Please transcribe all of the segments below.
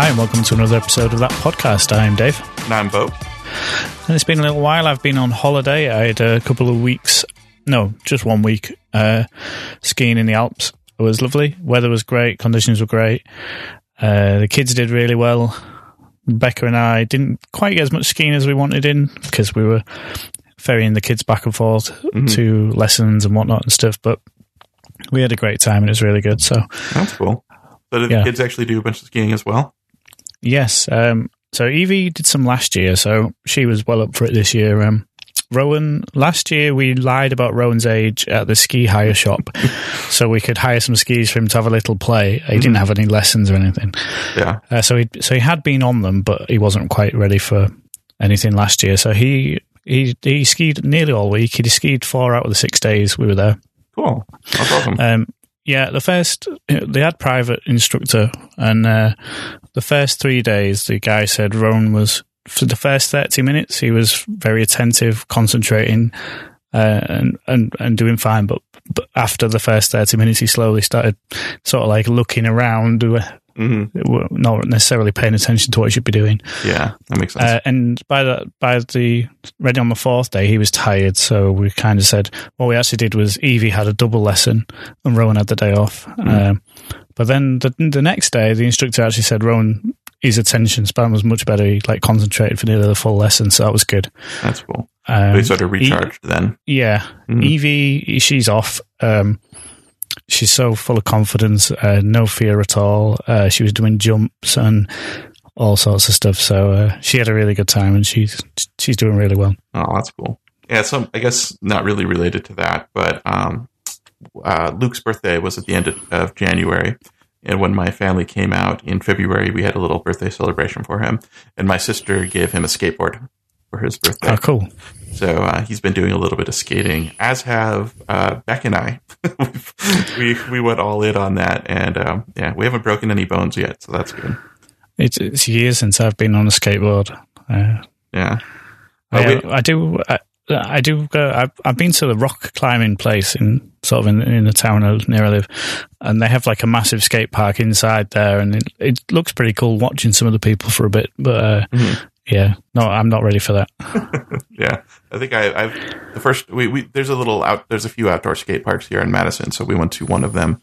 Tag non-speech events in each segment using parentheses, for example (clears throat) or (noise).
Hi, and welcome to another episode of that podcast. I'm Dave. And I'm Beau. And it's been a little while. I've been on holiday. I had a couple of weeks, no, just one week, uh, skiing in the Alps. It was lovely. Weather was great. Conditions were great. Uh, the kids did really well. Becca and I didn't quite get as much skiing as we wanted in because we were ferrying the kids back and forth mm-hmm. to lessons and whatnot and stuff. But we had a great time and it was really good. So that's cool. So did yeah. the kids actually do a bunch of skiing as well? Yes. Um, so Evie did some last year, so she was well up for it this year. Um, Rowan, last year we lied about Rowan's age at the ski hire shop (laughs) so we could hire some skis for him to have a little play. He didn't have any lessons or anything. Yeah. Uh, so he so he had been on them, but he wasn't quite ready for anything last year. So he he he skied nearly all week. He skied four out of the six days we were there. Cool. Awesome. Um, yeah, the first they had private instructor, and uh, the first three days, the guy said Rowan was for the first thirty minutes he was very attentive, concentrating, uh, and and and doing fine. But, but after the first thirty minutes, he slowly started sort of like looking around, mm-hmm. not necessarily paying attention to what he should be doing. Yeah, that makes sense. Uh, and by the by the ready on the fourth day, he was tired, so we kind of said what we actually did was Evie had a double lesson and Rowan had the day off. Mm-hmm. Um, but then the, the next day, the instructor actually said Rowan his attention span was much better. He like concentrated for nearly the full lesson, so that was good. That's cool. Um, they sort of recharged e- then. Yeah, mm-hmm. Evie, she's off. Um, she's so full of confidence, uh, no fear at all. Uh, she was doing jumps and all sorts of stuff. So uh, she had a really good time, and she's she's doing really well. Oh, that's cool. Yeah, so I guess not really related to that, but um, uh, Luke's birthday was at the end of, of January. And when my family came out in February, we had a little birthday celebration for him. And my sister gave him a skateboard for his birthday. Oh, cool. So uh, he's been doing a little bit of skating, as have uh, Beck and I. (laughs) we we went all in on that, and um, yeah, we haven't broken any bones yet, so that's good. It's, it's years since I've been on a skateboard. Uh, yeah, I, we, I, do. I, I do. Go, I've, I've been to the rock climbing place in sort of in, in the town near I live, and they have like a massive skate park inside there, and it, it looks pretty cool watching some of the people for a bit. But uh, mm-hmm. Yeah, no, I'm not ready for that. (laughs) (laughs) yeah, I think I, I've the first we, we there's a little out there's a few outdoor skate parks here in Madison, so we went to one of them.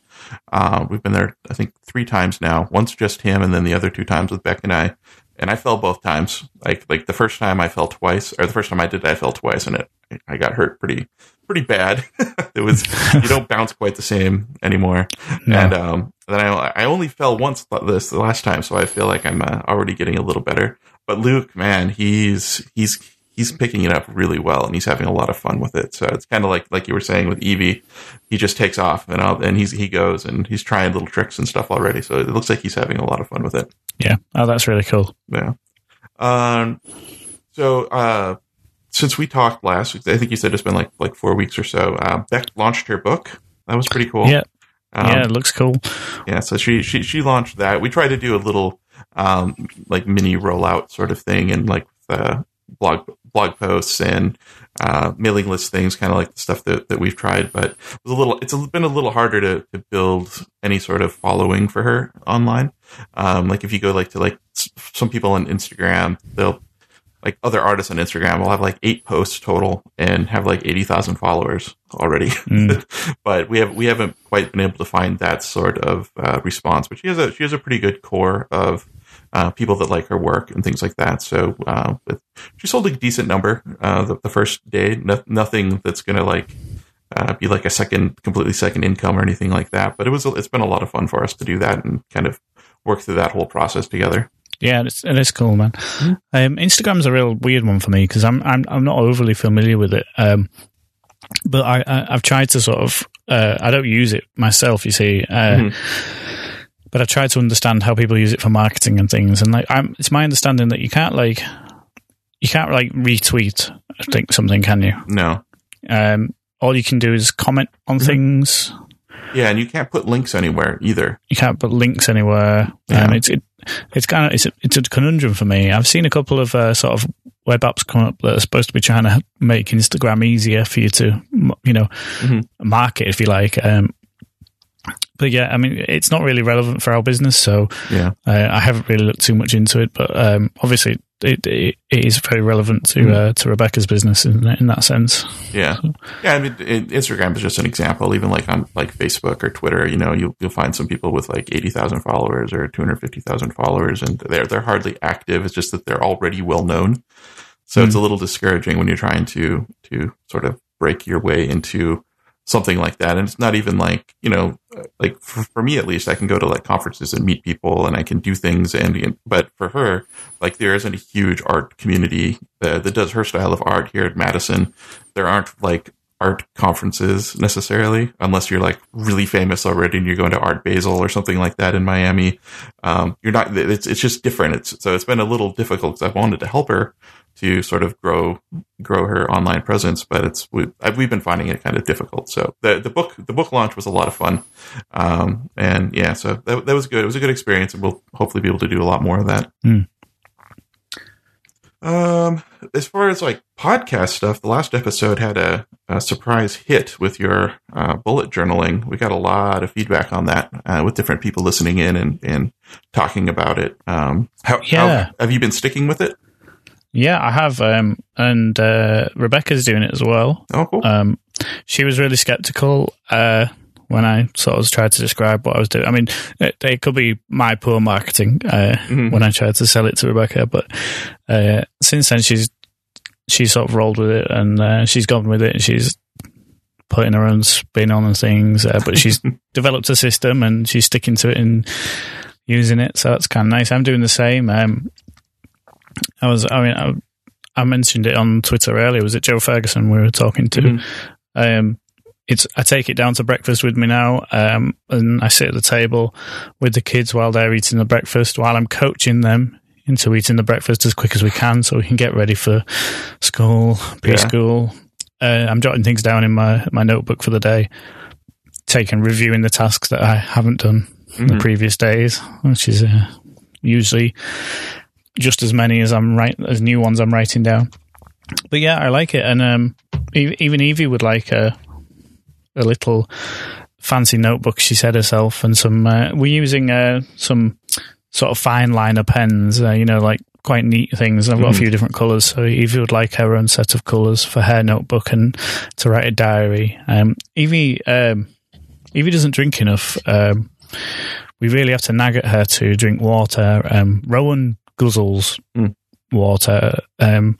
Uh, we've been there I think three times now. Once just him, and then the other two times with Beck and I. And I fell both times. Like like the first time I fell twice, or the first time I did, I fell twice, and it I got hurt pretty pretty bad. (laughs) it was you don't bounce quite the same anymore. No. And um, then I I only fell once this the last time, so I feel like I'm uh, already getting a little better. But Luke, man, he's he's he's picking it up really well, and he's having a lot of fun with it. So it's kind of like like you were saying with Evie, he just takes off and I'll, and he's he goes and he's trying little tricks and stuff already. So it looks like he's having a lot of fun with it. Yeah, oh, that's really cool. Yeah. Um. So uh, since we talked last, week, I think you said it's been like like four weeks or so. Uh, Beck launched her book. That was pretty cool. Yeah. Um, yeah, it looks cool. Yeah, so she she she launched that. We tried to do a little um, like mini rollout sort of thing, and like uh, blog blog posts and uh, mailing list things, kind of like the stuff that, that we've tried. But it was a little, it's been a little harder to, to build any sort of following for her online. Um, like if you go like to like some people on Instagram, they'll like other artists on Instagram will have like eight posts total and have like 80,000 followers already. Mm. (laughs) but we have, we haven't quite been able to find that sort of uh, response, but she has a, she has a pretty good core of uh, people that like her work and things like that. So uh, she sold a decent number uh, the, the, first day. No, nothing that's going to like uh, be like a second, completely second income or anything like that. But it was it's been a lot of fun for us to do that and kind of work through that whole process together. Yeah, it's, it is cool, man. Mm-hmm. Um, Instagram's a real weird one for me because I'm, I'm I'm not overly familiar with it. Um, but I, I have tried to sort of uh, I don't use it myself. You see. Uh, mm-hmm but I try to understand how people use it for marketing and things. And like, I'm, it's my understanding that you can't like, you can't like retweet. I think something, can you? No. Um, all you can do is comment on mm-hmm. things. Yeah, and you can't put links anywhere either. You can't put links anywhere. Yeah. Um, it's it, it's kind of it's a, it's a conundrum for me. I've seen a couple of uh, sort of web apps come up that are supposed to be trying to make Instagram easier for you to you know mm-hmm. market if you like. Um, but yeah, I mean, it's not really relevant for our business, so Yeah. uh, I haven't really looked too much into it. But um, obviously, it, it, it is very relevant to Mm. uh, to Rebekah's business in, in that sense. Yeah, yeah. I mean, it, Instagram is just an example. Even like on like Facebook or Twitter, you know, you'll you'll find some people with like eighty thousand followers or two hundred fifty thousand followers, and they're they're hardly active. It's just that they're already well known. So it's a little discouraging when you're trying to to sort of break your way into something like that. And it's not even like you know, like for, for me at least, I can go to like conferences and meet people, and I can do things. And, but for her, like there isn't a huge art community that, that does her style of art here at Madison. There aren't like art conferences necessarily, unless you're like really famous already and you're going to Art Basel or something like that in Miami. Um, you're not. It's it's just different. It's so it's been a little difficult because I wanted to help her to sort of grow grow her online presence, but it's we, we've been finding it kind of difficult. So the the book the book launch was a lot of fun, um, and yeah, so that, that was good. It was a good experience, and we'll hopefully be able to do a lot more of that. Hmm. Um, as far as like podcast stuff, the last episode had a, a surprise hit with your uh, bullet journaling. We got a lot of feedback on that uh, with different people listening in and, and talking about it. Um, how, Yeah. how have you been sticking with it? Yeah, I have, um, and uh, Rebekah's doing it as well. Oh, cool. Um, she was really skeptical uh, when I sort of tried to describe what I was doing. I mean, it, it could be my poor marketing uh, Mhm. when I tried to sell it to Rebecca, but uh, since then she's she's sort of rolled with it and uh, she's gone with it and she's putting her own spin on things. Uh, but she's (laughs) developed a system and she's sticking to it and using it, so that's kind of nice. I'm doing the same. Um, I was, I mean, I, I mentioned it on Twitter earlier. Was it Joe Ferguson we were talking to? Mhm. Um, it's I take it down to breakfast with me now, um, and I sit at the table with the kids while they're eating the breakfast, while I'm coaching them into eating the breakfast as quick as we can, so we can get ready for school, preschool. Uh, I'm jotting things down in my my notebook for the day, taking reviewing the tasks that I haven't done the Mhm. previous days, which is uh, usually just as many as I'm right as new ones I'm writing down. But yeah, I like it, and um, even Evie would like a a little fancy notebook. She said herself, and some uh, we're using uh, some sort of fine liner pens, uh, you know, like quite neat things. I've got Mhm. a few different colours, so Evie would like her own set of colours for her notebook and to write a diary. Um, Evie, um, Evie doesn't drink enough. Um, we really have to nag at her to drink water. Um, Rowan guzzles Mm. water. Um,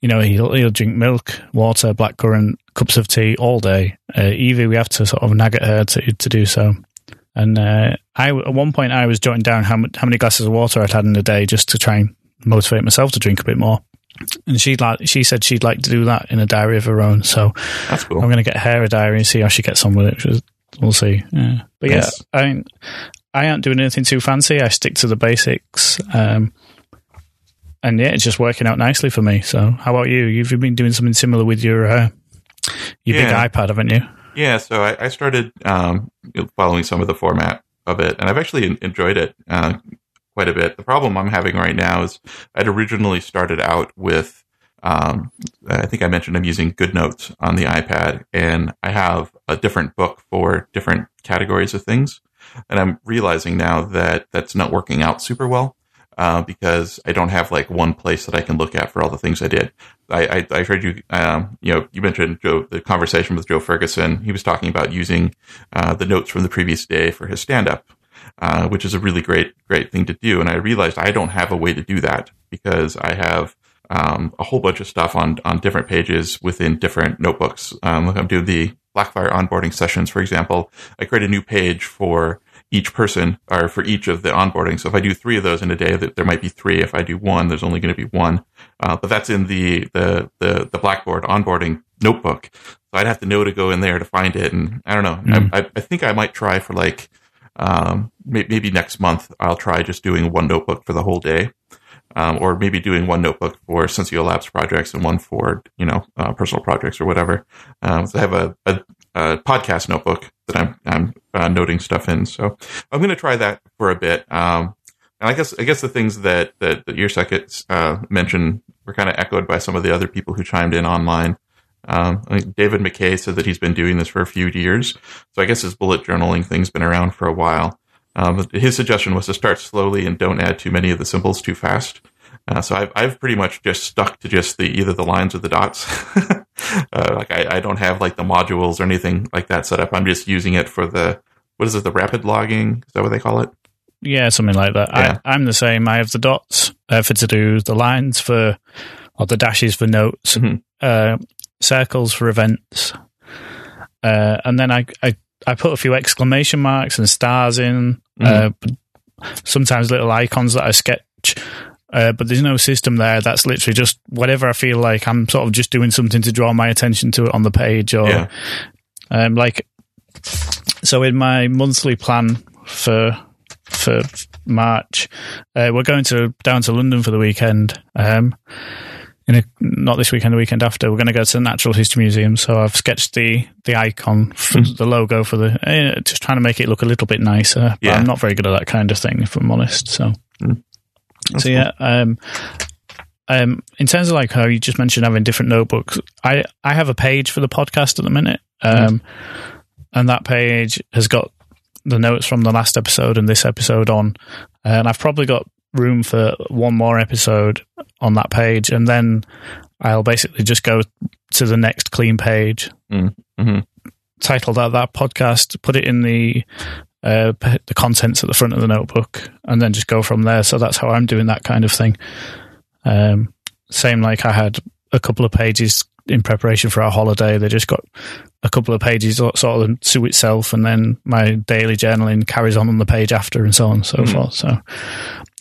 you know, he'll he'll drink milk, water, blackcurrant, cups of tea all day. Uh, Evie, we have to sort of nag at her to to do so. And uh, I at one point I was jotting down how mu- how many glasses of water I'd had in a day just to try and motivate myself to drink a bit more. And she like she said she'd like to do that in a diary of her own. So That's cool. I'm going to get her a diary and see how she gets on with it. We'll see. Yeah. But yeah, I mean, I aren't doing anything too fancy. I stick to the basics. Um, and yeah, it's just working out nicely for me. So, how about you? You've been doing something similar with your uh, your Yeah. big iPad, haven't you? Yeah, so I, I started um, following some of the format of it, and I've actually enjoyed it uh, quite a bit. The problem I'm having right now is I'd originally started out with, um, I think I mentioned I'm using GoodNotes on the iPad, and I have a different book for different categories of things, and I'm realizing now that that's not working out super well. Uh, because I don't have like one place that I can look at for all the things I did. I, I, I heard you, um, you know, you mentioned Joe, the conversation with Joe Ferguson. He was talking about using uh, the notes from the previous day for his stand up, uh, which is a really great, great thing to do. And I realized I don't have a way to do that because I have um, a whole bunch of stuff on, on different pages within different notebooks. Um, like I'm doing the Blackfire onboarding sessions, for example. I create a new page for each person or for each of the onboarding. So if I do three of those in a day, that there might be three. If I do one, there's only going to be one. Uh, but that's in the, the, the, the Blackfire onboarding notebook. So I'd have to know to go in there to find it. And I don't know. Mm. I, I, I think I might try for like, um, maybe next month I'll try just doing one notebook for the whole day. Um, or maybe doing one notebook for Sensio Labs projects and one for, you know, uh, personal projects or whatever. Um, so I have a, a, a podcast notebook that I'm, I'm uh, noting stuff in. So I'm going to try that for a bit. Um, and I guess I guess the things that that, that your second uh, mentioned were kind of echoed by some of the other people who chimed in online. Um, I David McKay said that he's been doing this for a few years. So I guess his bullet journaling thing's been around for a while. Um, his suggestion was to start slowly and don't add too many of the symbols too fast. Uh, so I've, I've pretty much just stuck to just the either the lines or the dots. (laughs) uh, like I, I don't have like the modules or anything like that set up. I'm just using it for the what is it? The rapid logging is that what they call it? Yeah, something like that. Yeah. I, I'm the same. I have the dots uh, for to do the lines for, or the dashes for notes, Mhm. uh, circles for events, uh, and then I, I I put a few exclamation marks and stars in. Uh, sometimes little icons that I sketch. Uh, but there's no system there. That's literally just whatever I feel like. I'm sort of just doing something to draw my attention to it on the page, or Yeah. um, like. So in my monthly plan for for March, uh, we're going to down to London for the weekend. Um, in a, not this weekend, the weekend after, we're going to go to the Natural History Museum. So I've sketched the the icon, for the logo for the, uh, just trying to make it look a little bit nicer. But Yeah. I'm not very good at that kind of thing, if I'm honest. So, That's so yeah. Um, um, in terms of like how you just mentioned having different notebooks, I I have a page for the podcast at the minute, um, and that page has got the notes from the last episode and this episode on, and I've probably got room for one more episode on that page, and then I'll basically just go to the next clean page, Mm, mhm. title that that podcast, put it in the uh, the contents at the front of the notebook, and then just go from there. So that's how I'm doing that kind of thing. Um, same like I had a couple of pages in preparation for our holiday. They just got a couple of pages sort of to itself, and then my daily journaling carries on on the page after, and so on and so Mhm. forth. So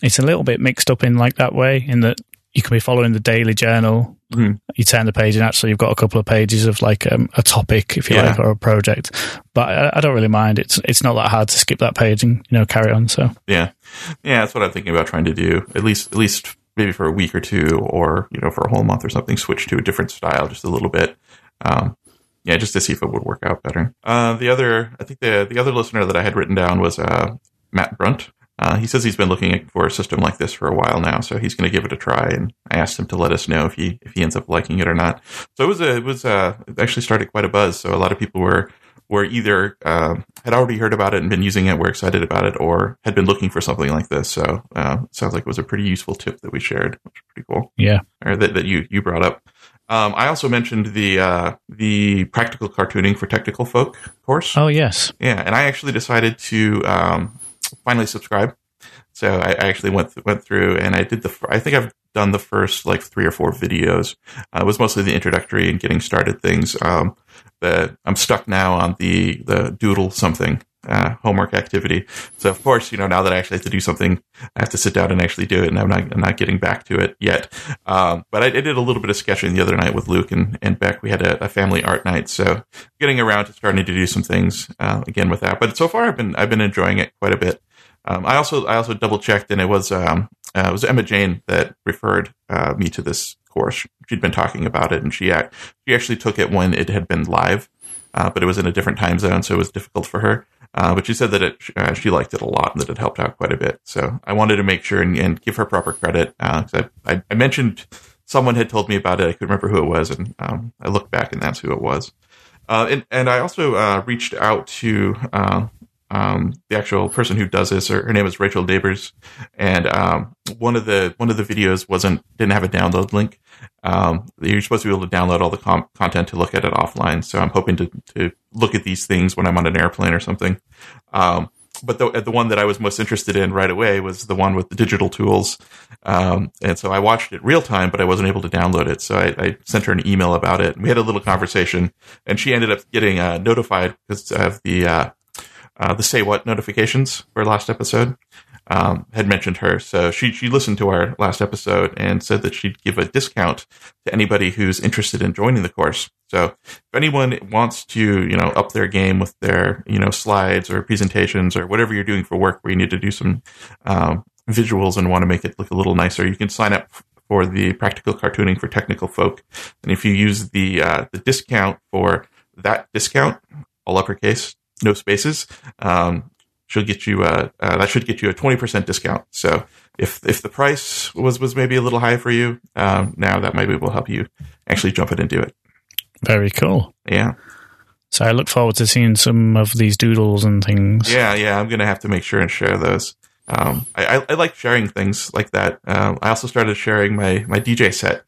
it's a little bit mixed up in like that way, in that you can be following the daily journal. Mhm. You turn the page, and actually you've got a couple of pages of like um, a topic, if you Yeah. like, or a project. But I, I don't really mind. It's it's not that hard to skip that page and you know carry on. So Yeah, yeah, that's what I'm thinking about trying to do. At least, at least maybe for a week or two, or you know, for a whole month or something. Switch to a different style, just a little bit. Um, yeah, just to see if it would work out better. Uh, the other, I think the the other listener that I had written down was uh, Matt Brunt. Uh, he says he's been looking for a system like this for a while now, so he's going to give it a try. And I asked him to let us know if he if he ends up liking it or not. So it was a it was uh it actually started quite a buzz. So a lot of people were were either um, had already heard about it and been using it, were excited about it, or had been looking for something like this. So uh, sounds like it was a pretty useful tip that we shared, which is pretty cool, yeah, or that, that you you brought up. Um, I also mentioned the uh, the practical cartooning for technical folk course. oh yes, Yeah, and I actually decided to um, finally subscribe. So I, I actually went th- went through and I did the. I think I've done the first like three or four videos. Uh, it was mostly the introductory and getting started things. Um, the I'm stuck now on the the doodle something uh, homework activity. So of course, you know now that I actually have to do something, I have to sit down and actually do it, and I'm not I'm not getting back to it yet. Um, but I, I did a little bit of sketching the other night with Luke and, and Beck. We had a, a family art night, so getting around to starting to do some things uh, again with that. But so far, I've been I've been enjoying it quite a bit. Um, I also I also double checked, and it was um, uh, it was Emma Jane that referred uh, me to this course. She'd been talking about it, and she ac- she actually took it when it had been live, uh, but it was in a different time zone, so it was difficult for her. Uh, but she said that it, uh, she liked it a lot and that it helped out quite a bit. So I wanted to make sure and, and give her proper credit. Uh, I, I, I mentioned someone had told me about it. I couldn't remember who it was, and um, I looked back, and that's who it was. And, and I also reached out to um, the actual person who does this. Her, her name is Rachel Nabors, and um, one of the one of the videos wasn't didn't have a download link. Um, you're supposed to be able to download all the com- content to look at it offline. So I'm hoping to to look at these things when I'm on an airplane or something. Um, but the the one that I was most interested in right away was the one with the digital tools, um, and so I watched it real time, but I wasn't able to download it. So I, I sent her an email about it. and We had a little conversation, and she ended up getting uh, notified because of the uh, uh, the say what notifications for last episode. Um, had mentioned her, so she she listened to our last episode and said that she'd give a discount to anybody who's interested in joining the course. So if anyone wants to, you know, up their game with their, you know, slides or presentations or whatever you're doing for work where you need to do some um, visuals and want to make it look a little nicer, you can sign up for the practical cartooning for technical folk. And if you use the uh, the discount for that discount, all uppercase, no spaces, um, she'll get you uh, uh, that should get you a twenty percent discount. So if if the price was was maybe a little high for you, um, now that maybe will help you actually jump in and do it. Very cool. Yeah. So I look forward to seeing some of these doodles and things. Yeah, yeah. I'm gonna have to make sure and share those. Um, I, I, I like sharing things like that. Um, I also started sharing my my DJ set.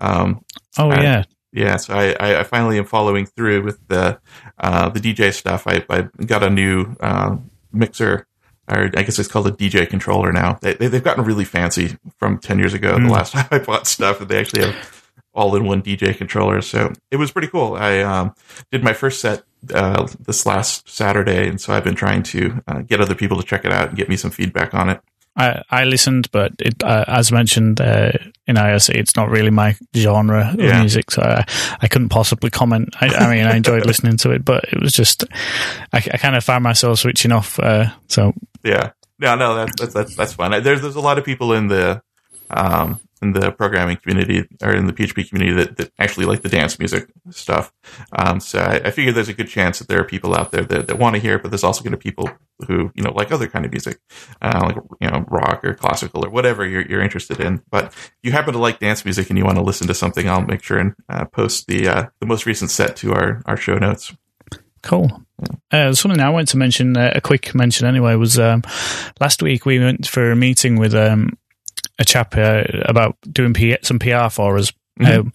Um, Oh yeah. Yeah, so I, I, I finally am following through with the uh, the DJ stuff. I, I got a new uh, mixer, or I guess it's called a DJ controller now. They, they, they've gotten really fancy from ten years ago. Mm. The last (laughs) time I bought stuff, and they actually have all in one DJ controller. So it was pretty cool. I um, did my first set uh, this last Saturday, and so I've been trying to uh, get other people to check it out and get me some feedback on it. I, I listened, but it, uh, as mentioned uh, in IRC, it's not really my genre of Yeah. music, so I, I couldn't possibly comment. I, I mean, I enjoyed (laughs) listening to it, but it was just I, I kind of found myself switching off. Uh, so Yeah. No, no, that's that's that's, that's fine. There's there's a lot of people in the um in the programming community or in the PHP community that, that actually like the dance music stuff. Um, so I, I figure there's a good chance that there are people out there that, that want to hear it, but there's also going to be people who you know like other kind of music, uh, like you know rock or classical or whatever you're you're interested in. But if you happen to like dance music and you want to listen to something, I'll make sure and uh, post the uh, the most recent set to our our show notes. cool. Uh, something I wanted to mention, uh, a quick mention anyway, was um, last week we went for a meeting with um, a chap uh, about doing P- some PR for us. Mhm. Um,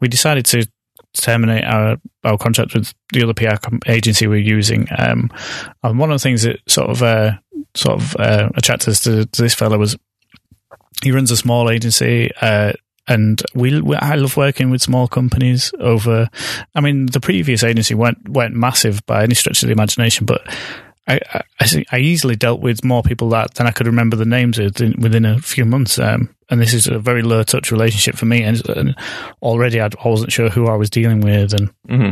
we decided to terminate our, our contract with the other PR com- agency we're using. Um, and one of the things that sort of uh, sort of uh, attracted us to, to this fellow was he runs a small agency. Uh, and we, we, I love working with small companies over. I mean, the previous agency weren't weren't massive by any stretch of the imagination, but I, I, I easily dealt with more people that than I could remember the names of within, within a few months. Um, and this is a very low touch relationship for me. And, and already I'd, I wasn't sure who I was dealing with. And hmm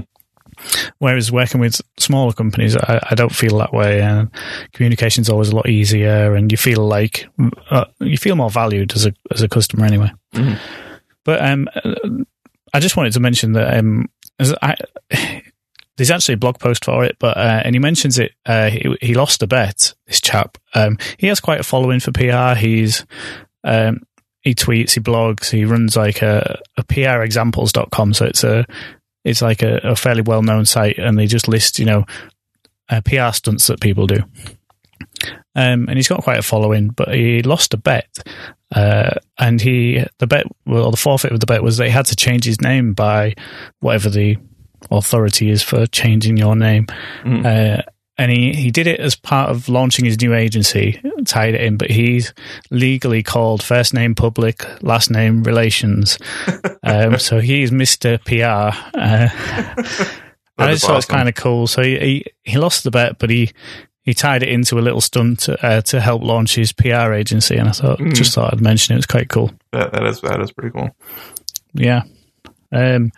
whereas working with smaller companies, I, I don't feel that way. And communication's always a lot easier, and you feel like uh, you feel more valued as a as a customer anyway. Mhm. But um, I just wanted to mention that um, as I, there's actually a blog post for it, but uh, and he mentions it. Uh, he, he lost a bet. This chap, um, he has quite a following for PR. He's um, he tweets, he blogs, he runs like a, a prexamples.com. So it's a it's like a, a fairly well known site, and they just list you know uh, PR stunts that people do. Um, and he's got quite a following, but he lost a bet. Uh, and he, the bet, well, the forfeit of the bet was that he had to change his name by whatever the authority is for changing your name. Mhm. Uh, and he, he did it as part of launching his new agency, tied it in, but he's legally called first name public, last name relations. (laughs) um, so he's Mr. PR. Uh, (laughs) I just thought it's awesome. kind of cool. So he, he, he lost the bet, but he, he tied it into a little stunt uh, to help launch his PR agency. And I thought, Mm. just thought I'd mention it. It was quite cool. That, that is that is pretty cool. Yeah. Um,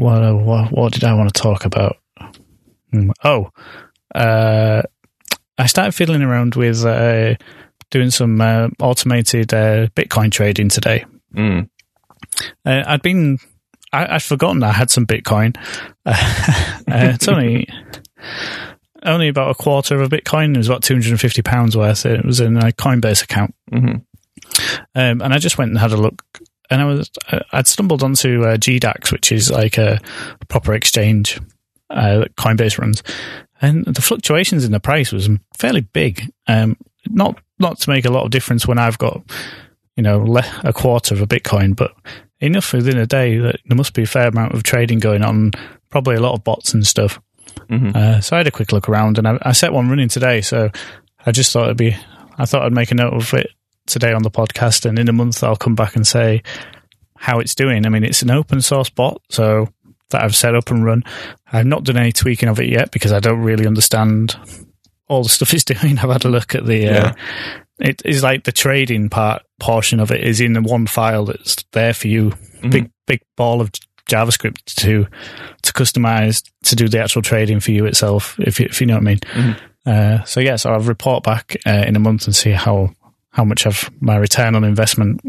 what, uh, what, what did I want to talk about? Hmm, Oh, uh, I started fiddling around with uh, doing some uh, automated uh, Bitcoin trading today. Mm. Uh, I'd been, I, I'd forgotten I had some Bitcoin. (laughs) Uh, it's only only about a quarter of a Bitcoin. It was about two hundred and fifty pounds worth. It was in a Coinbase account, hmm um, and I just went and had a look. And I was, I'd stumbled onto uh, GDAX, which is like a proper exchange uh, that Coinbase runs, and the fluctuations in the price was fairly big. Um, not not to make a lot of difference when I've got, you know, le- a quarter of a Bitcoin, but enough within a day that there must be a fair amount of trading going on. Probably a lot of bots and stuff. hmm Uh, so I had a quick look around, and I, I set one running today. So I just thought it'd be, I thought I'd make a note of it today on the podcast, and in a month I'll come back and say how it's doing. I mean, it's an open source bot, so that I've set up and run. I've not done any tweaking of it yet because I don't really understand all the (laughs) stuff it's doing. I've had a look at the. Uh, Yeah. It is like the trading part portion of it is in the one file that's there for you. Mhm. Big big ball of JavaScript to to customize to do the actual trading for you itself. If you, if you know what I mean. Mhm. Uh, so yeah, so I'll report back uh, in a month and see how how much of my return on investment.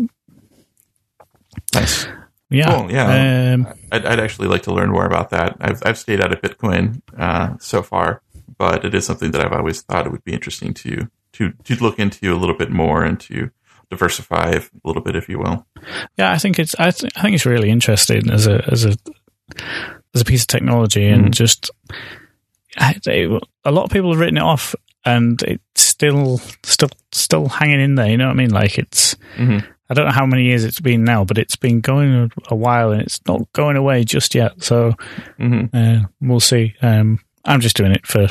Nice. Yeah, Cool, yeah. Um, I'd, I'd actually like to learn more about that. I've I've stayed out of Bitcoin uh, so far, but it is something that I've always thought it would be interesting to to to look into a little bit more and to diversify a little bit, if you will. yeah, I think it's I, th- I think it's really interesting as a as a as a piece of technology, and Mhm. just I- they, a lot of people have written it off, and it's still still still hanging in there. You know what I mean? Like it's Mhm. I don't know how many years it's been now, but it's been going a, while, and it's not going away just yet. So hmm uh, we'll see. Um, I'm just doing it for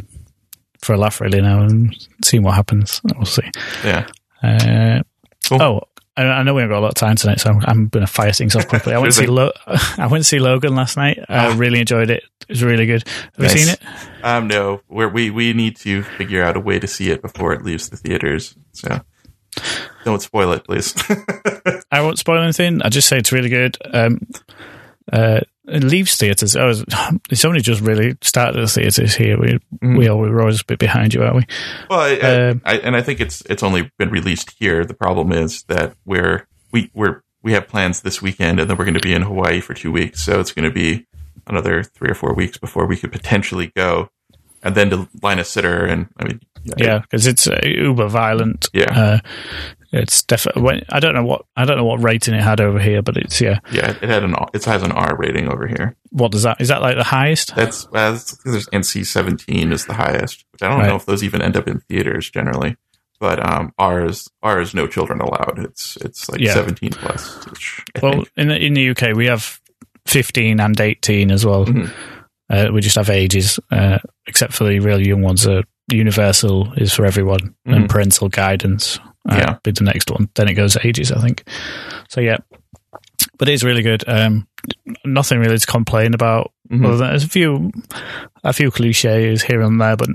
for a laugh, really now, and seeing what happens. We'll see. Yeah. Uh, Cool. Oh, I, know we haven't got a lot of time tonight, so I'm, I'm going to fire things off quickly. I went (laughs) to see Lo- I went to see Logan last night. I Ah. really enjoyed it. It was really good. Have Nice. you seen it? Um, no, we're, we we need to figure out a way to see it before it leaves the theaters. So don't spoil it, please. (laughs) I won't spoil anything. I just say it's really good. Um, uh, it leaves theaters. Oh, (sighs) it's only just really started the theaters here. We Mhm. we are we're always a bit behind you, aren't we? well, I, Um, I, and I think it's it's only been released here. The problem is that we're we we're we have plans this weekend, and then we're going to be in Hawaii for two weeks. So it's going to be another three or four weeks before we could potentially go, and then to line a sitter. And I mean, Yeah, because it's uh, uber violent. Yeah. uh, it's definitely. I don't know what I don't know what rating it had over here, but it's yeah. yeah, it had an it has an R rating over here. What does that? Is that like the highest? That's, uh, that's there's NC seventeen is the highest, which I don't Right. know if those even end up in theaters generally. But um, ours ours no children allowed. It's it's like Yeah. seventeen plus. Well, think, in the, in the UK, we have 15 and 18 as well. Mhm. Uh, we just have ages, uh, except for the real young ones. Uh, universal is for everyone, Mhm. and parental guidance uh, Yeah. be the next one. Then it goes ages, I think. So yeah, but it is really good. Um, nothing really to complain about. Mhm. Other than there's a few, a few cliches here and there, but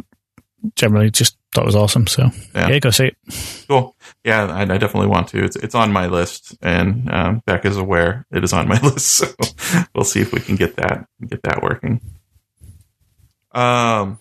generally just thought it was awesome. So Yeah. yeah, go see it. cool. Yeah, I, I definitely want to. It's it's on my list, and um, Beck is aware it is on my (laughs) list. So we'll see if we can get that get that working. Um,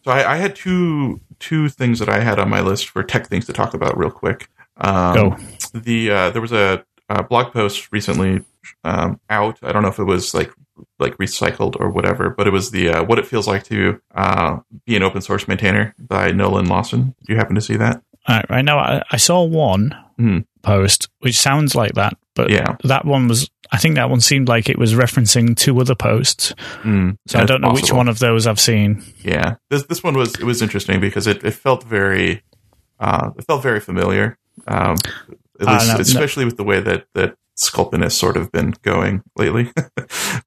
so I, I had two two things that I had on my list for tech things to talk about real quick. Um, Go. the uh, there was a, a blog post recently um, out. I don't know if it was like like recycled or whatever, but it was the uh, what it feels like to uh, be an open source maintainer by Nolan Lawson. Do you happen to see that? All right, right now, I, I saw one Mhm. post which sounds like that, but Yeah. that one was. I think that one seemed like it was referencing two other posts. Mm, So I don't know which one of those I've seen. Yeah, this this one was it was interesting because it, it felt very uh, it felt very familiar. Um, at Ah, least, no, no. especially with the way that that Sculpin has sort of been going (laughs) lately.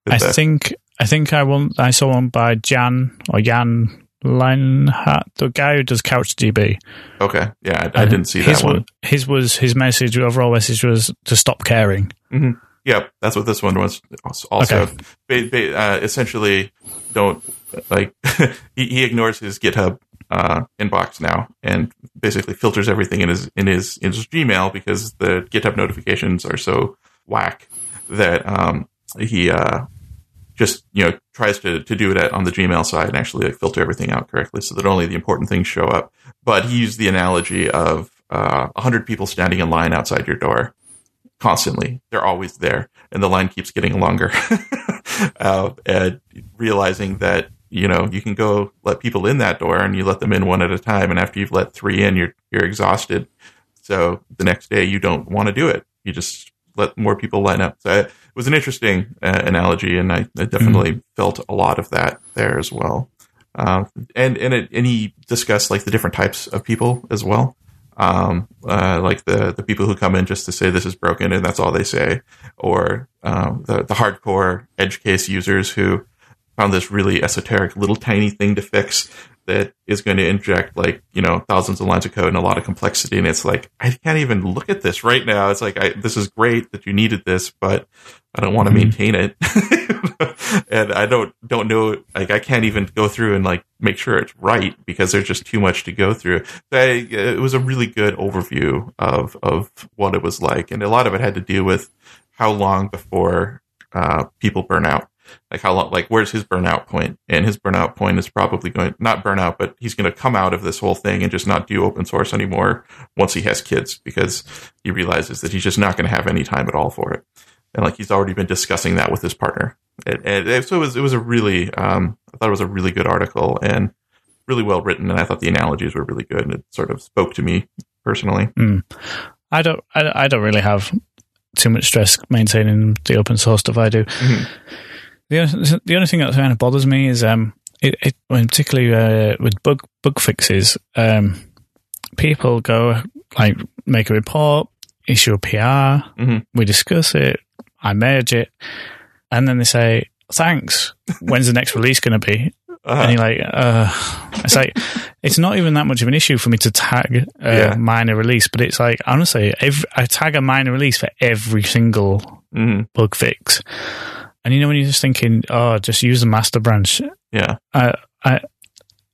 I think I think I want. I saw one by Jan or Jan Lehnardt, the guy who does CouchDB. okay, yeah, I, I didn't see his that one. Was, his was his message. Overall message was to stop caring. Yep, that's what this one was. Also, Okay. ba- ba- uh, essentially, don't like (laughs) he, he ignores his GitHub uh, inbox now and basically filters everything in his in his in his Gmail because the GitHub notifications are so whack that um, he uh, just you know tries to to do it on the Gmail side and actually like, filter everything out correctly so that only the important things show up. But he used the analogy of uh, a hundred people standing in line outside your door constantly. They're always there, and the line keeps getting longer. (laughs) uh, and realizing that you know you can go let people in that door, and you let them in one at a time, and after you've let three in, you're you're exhausted. So the next day, you don't want to do it. You just let more people line up. So it was an interesting uh, analogy, and I, I definitely felt a lot of that there as well. Uh, and and it, and he discussed like the different types of people as well um, uh, like the the people who come in just to say this is broken and that's all they say, or um, the the hardcore edge case users who found this really esoteric little tiny thing to fix that is going to inject like you know thousands of lines of code and a lot of complexity, and it's like I can't even look at this right now. It's like I, this is great that you needed this, but I don't want to Mhm. maintain it, (laughs) and I don't don't know like I can't even go through and like make sure it's right because there's just too much to go through. So I, it was a really good overview of of what it was like, and a lot of it had to do with how long before uh, people burn out. Like how long? Like where's his burnout point? And his burnout point is probably going not burnout, but he's going to come out of this whole thing and just not do open source anymore once he has kids because he realizes that he's just not going to have any time at all for it. And like he's already been discussing that with his partner. And, and so it was, it was a really, um, I thought it was a really good article and really well written. And I thought the analogies were really good and it sort of spoke to me personally. I don't. I, I don't really have too much stress maintaining the open source stuff I do. Mhm. The only, the only thing that kind of bothers me is um, it, it particularly uh, with bug bug fixes, um, people go like make a report, issue a PR, Mhm. we discuss it, I merge it, and then they say thanks. When's the next release going to be? Uh-huh. And you're like, uh, it's like, it's not even that much of an issue for me to tag a Yeah. minor release, but it's like, honestly, every, I tag a minor release for every single Mhm. bug fix. And you know, when you're just thinking, oh, just use the master branch, Yeah. I, I,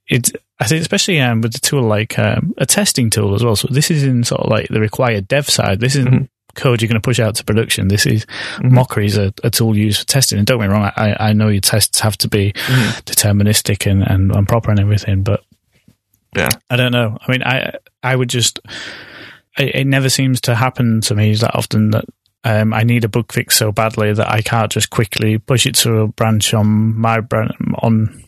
it, I think especially um, with the tool like um, a testing tool as well. So this is in sort of like the required dev side. This isn't Mhm. code you're going to push out to production. This is Mhm. Mockery is a, a tool used for testing. And don't get me wrong, I, I know your tests have to be Mhm. deterministic and, and, and proper and everything, but Yeah. I don't know. I mean, I I would just. It never seems to happen to me that often that um, I need a bug fix so badly that I can't just quickly push it to a branch on my branch on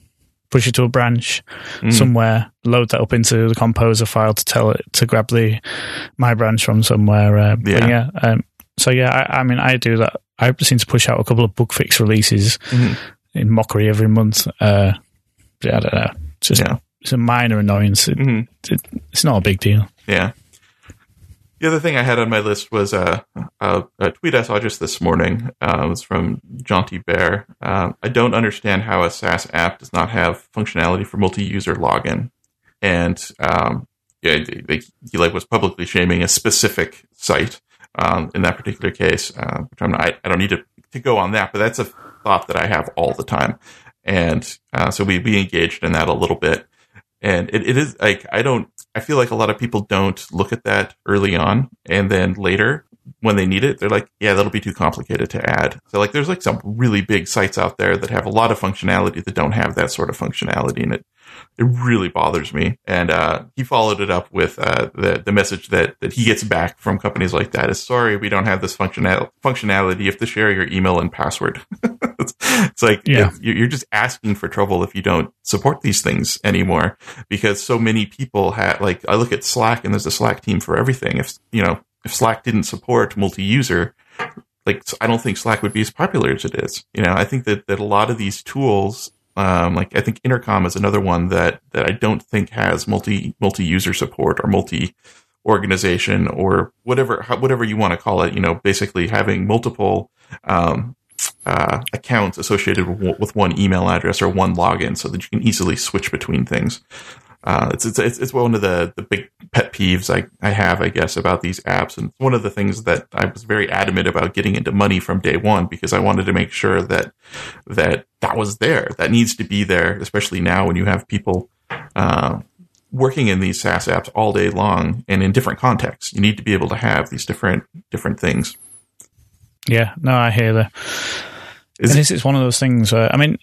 push it to a branch Mhm. somewhere, load that up into the composer file to tell it to grab the my branch from somewhere. Uh, Yeah. yeah. Um, so yeah, I, I mean, I do that. I seem to push out a couple of bug fix releases Mhm. in mockery every month. Uh, yeah, I don't know. It's just Yeah. it's a minor annoyance. It, Mhm. it, it's not a big deal. Yeah. The other thing I had on my list was uh, a, a tweet I saw just this morning. Uh, it was from Jaunty Bear. Uh, I don't understand how a SaaS app does not have functionality for multi-user login, and um, yeah, they, they, he like was publicly shaming a specific site um, in that particular case. Uh, which I'm not, I, I don't need to to go on that, but that's a thought that I have all the time, and uh, so we we engaged in that a little bit and it, it is like i don't i feel like a lot of people don't look at that early on and then later when they need it they're like yeah that'll be too complicated to add. So like there's like some really big sites out there that have a lot of functionality that don't have that sort of functionality in it it really bothers me and uh, he followed it up with uh, the the message that that he gets back from companies like that is sorry we don't have this functional functionality you have to share your email and password (laughs) it's, it's like Yeah. you're you're just asking for trouble if you don't support these things anymore because so many people have like I look at Slack and there's a Slack team for everything. If you know if Slack didn't support multi-user, like I don't think Slack would be as popular as it is. You know, I think that that a lot of these tools, um, like I think Intercom is another one that that I don't think has multi multi-user support or multi organization or whatever whatever you want to call it. You know, basically having multiple um, uh, accounts associated with one email address or one login, so that you can easily switch between things. Uh, it's, it's it's it's one of the the big pet peeves I, I have, I guess, about these apps, and it's one of the things that I was very adamant about getting into money from day one because I wanted to make sure that that that was there, that needs to be there, especially now when you have people uh, working in these SaaS apps all day long and in different contexts. You need to be able to have these different different things. Yeah, no, I hear that. Is and it- this is one of those things where I mean,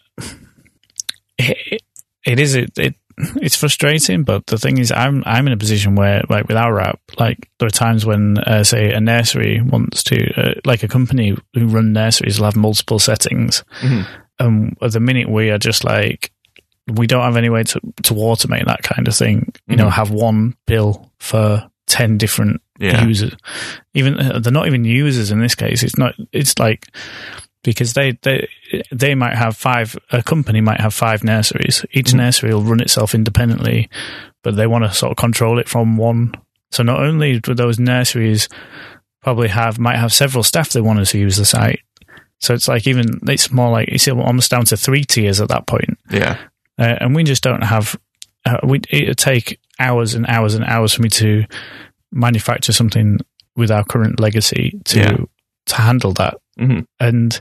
it, it is it, it (clears throat) it's frustrating, but the thing is, I'm I'm in a position where like with our app, like there are times when uh, say a nursery wants to uh, like a company who run nurseries will have multiple settings, Mhm. and at the minute we are just like we don't have any way to to automate that kind of thing. You know, Mhm. have one bill for ten different Yeah. users. Even uh, they're not even users in this case. It's not. It's like because they they they might have five. A company might have five nurseries. Each Mhm. nursery will run itself independently, but they want to sort of control it from one. So not only do those nurseries probably have might have several staff they want to use the site. So it's like even it's more like it's almost down to three tiers at that point yeah. uh, and we just don't have. Uh, we it would take hours and hours and hours for me to manufacture something with our current legacy to Yeah. to handle that. Mhm. And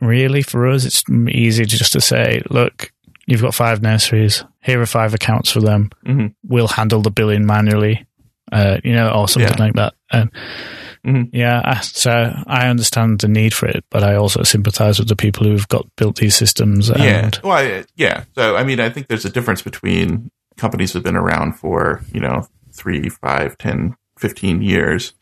really, for us, it's easy just to say, "Look, you've got five nurseries. Here are five accounts for them. Mhm. We'll handle the billing manually." Uh, you know, or something Yeah. like that. And Mhm. yeah, I- so I understand the need for it, but I also sympathise with the people who've got built these systems. Yeah. Well, I, yeah. So, I mean, I think there's a difference between companies that have been around for, you know, three, five, 10, 15 years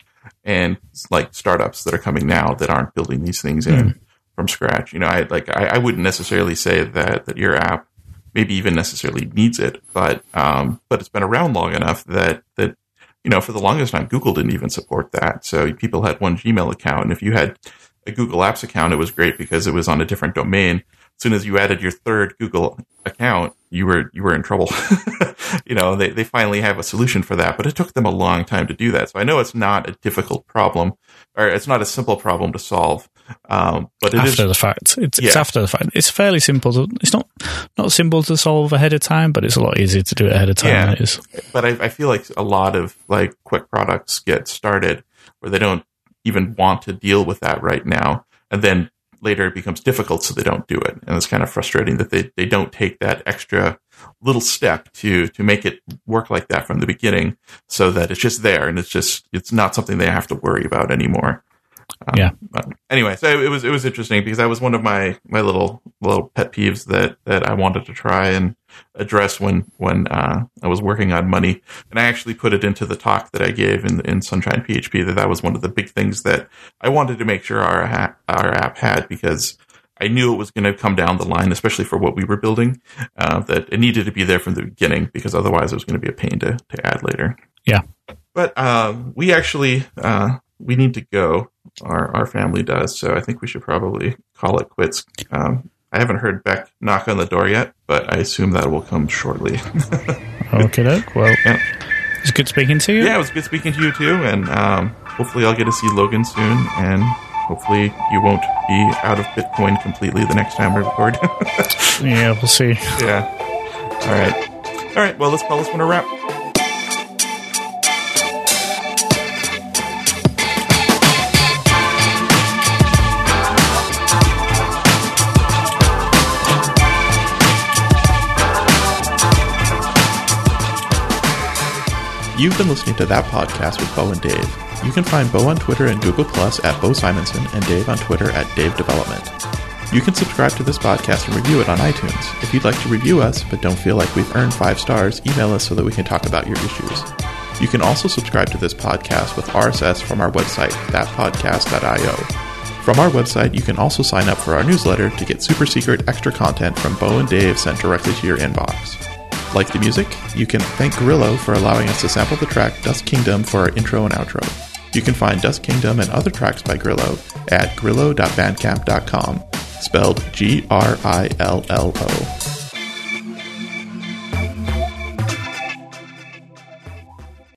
and like startups that are coming now that aren't building these things in from scratch. You know, I like, I, I wouldn't necessarily say that, that your app maybe even necessarily needs it, but, um, but it's been around long enough that, that, you know, for the longest time, Google didn't even support that. So people had one Gmail account. And if you had, a Google Apps account, it was great because it was on a different domain. As soon as you added your third Google account, you were you were in trouble. (laughs) you know, they, they finally have a solution for that, but it took them a long time to do that. So I know it's not a difficult problem, or it's not a simple problem to solve. Um, but after the fact, it's, yeah. it's, after the fact. It's fairly simple. To, it's not not simple to solve ahead of time, but it's a lot easier to do it ahead of time. Yeah. It is. But I, I feel like a lot of like quick products get started where they don't even want to deal with that right now, and then later it becomes difficult, so they don't do it, and it's kind of frustrating that they they don't take that extra little step to to make it work like that from the beginning, so that it's just there and it's just it's not something they have to worry about anymore. Um, yeah. anyway, so it was it was interesting because that was one of my my little little pet peeves that that I wanted to try and address when when uh, I was working on money, and I actually put it into the talk that I gave in in Sunshine PHP that that was one of the big things that I wanted to make sure our ha- our app had because I knew it was going to come down the line, especially for what we were building, uh, that it needed to be there from the beginning because otherwise it was going to be a pain to, to add later. Yeah. But uh, we actually uh, we need to go. Our our family does, so I think we should probably call it quits. Um, I haven't heard Beck knock on the door yet, but I assume that will come shortly. (laughs) okay. Well, yeah. it's good speaking to you. Yeah, it was good speaking to you too, and um, hopefully I'll get to see Logan soon, and hopefully you won't be out of Bitcoin completely the next time we record. (laughs) yeah, we'll see. Yeah. All right. All right. Well, let's call this one a wrap. You've been listening to that podcast with Beau and Dave. You can find Beau on Twitter and Google Plus at Beau Simensen and Dave on Twitter at Dave Development. You can subscribe to this podcast and review it on iTunes. If you'd like to review us but don't feel like we've earned five stars, email us so that we can talk about your issues. You can also subscribe to this podcast with RSS from our website, thatpodcast.io. From our website, you can also sign up for our newsletter to get super secret extra content from Beau and Dave sent directly to your inbox. Like the music? You can thank Grillo for allowing us to sample the track Dust Kingdom for our intro and outro. You can find Dust Kingdom and other tracks by Grillo at grillo.bandcamp.com, spelled G R I L L O.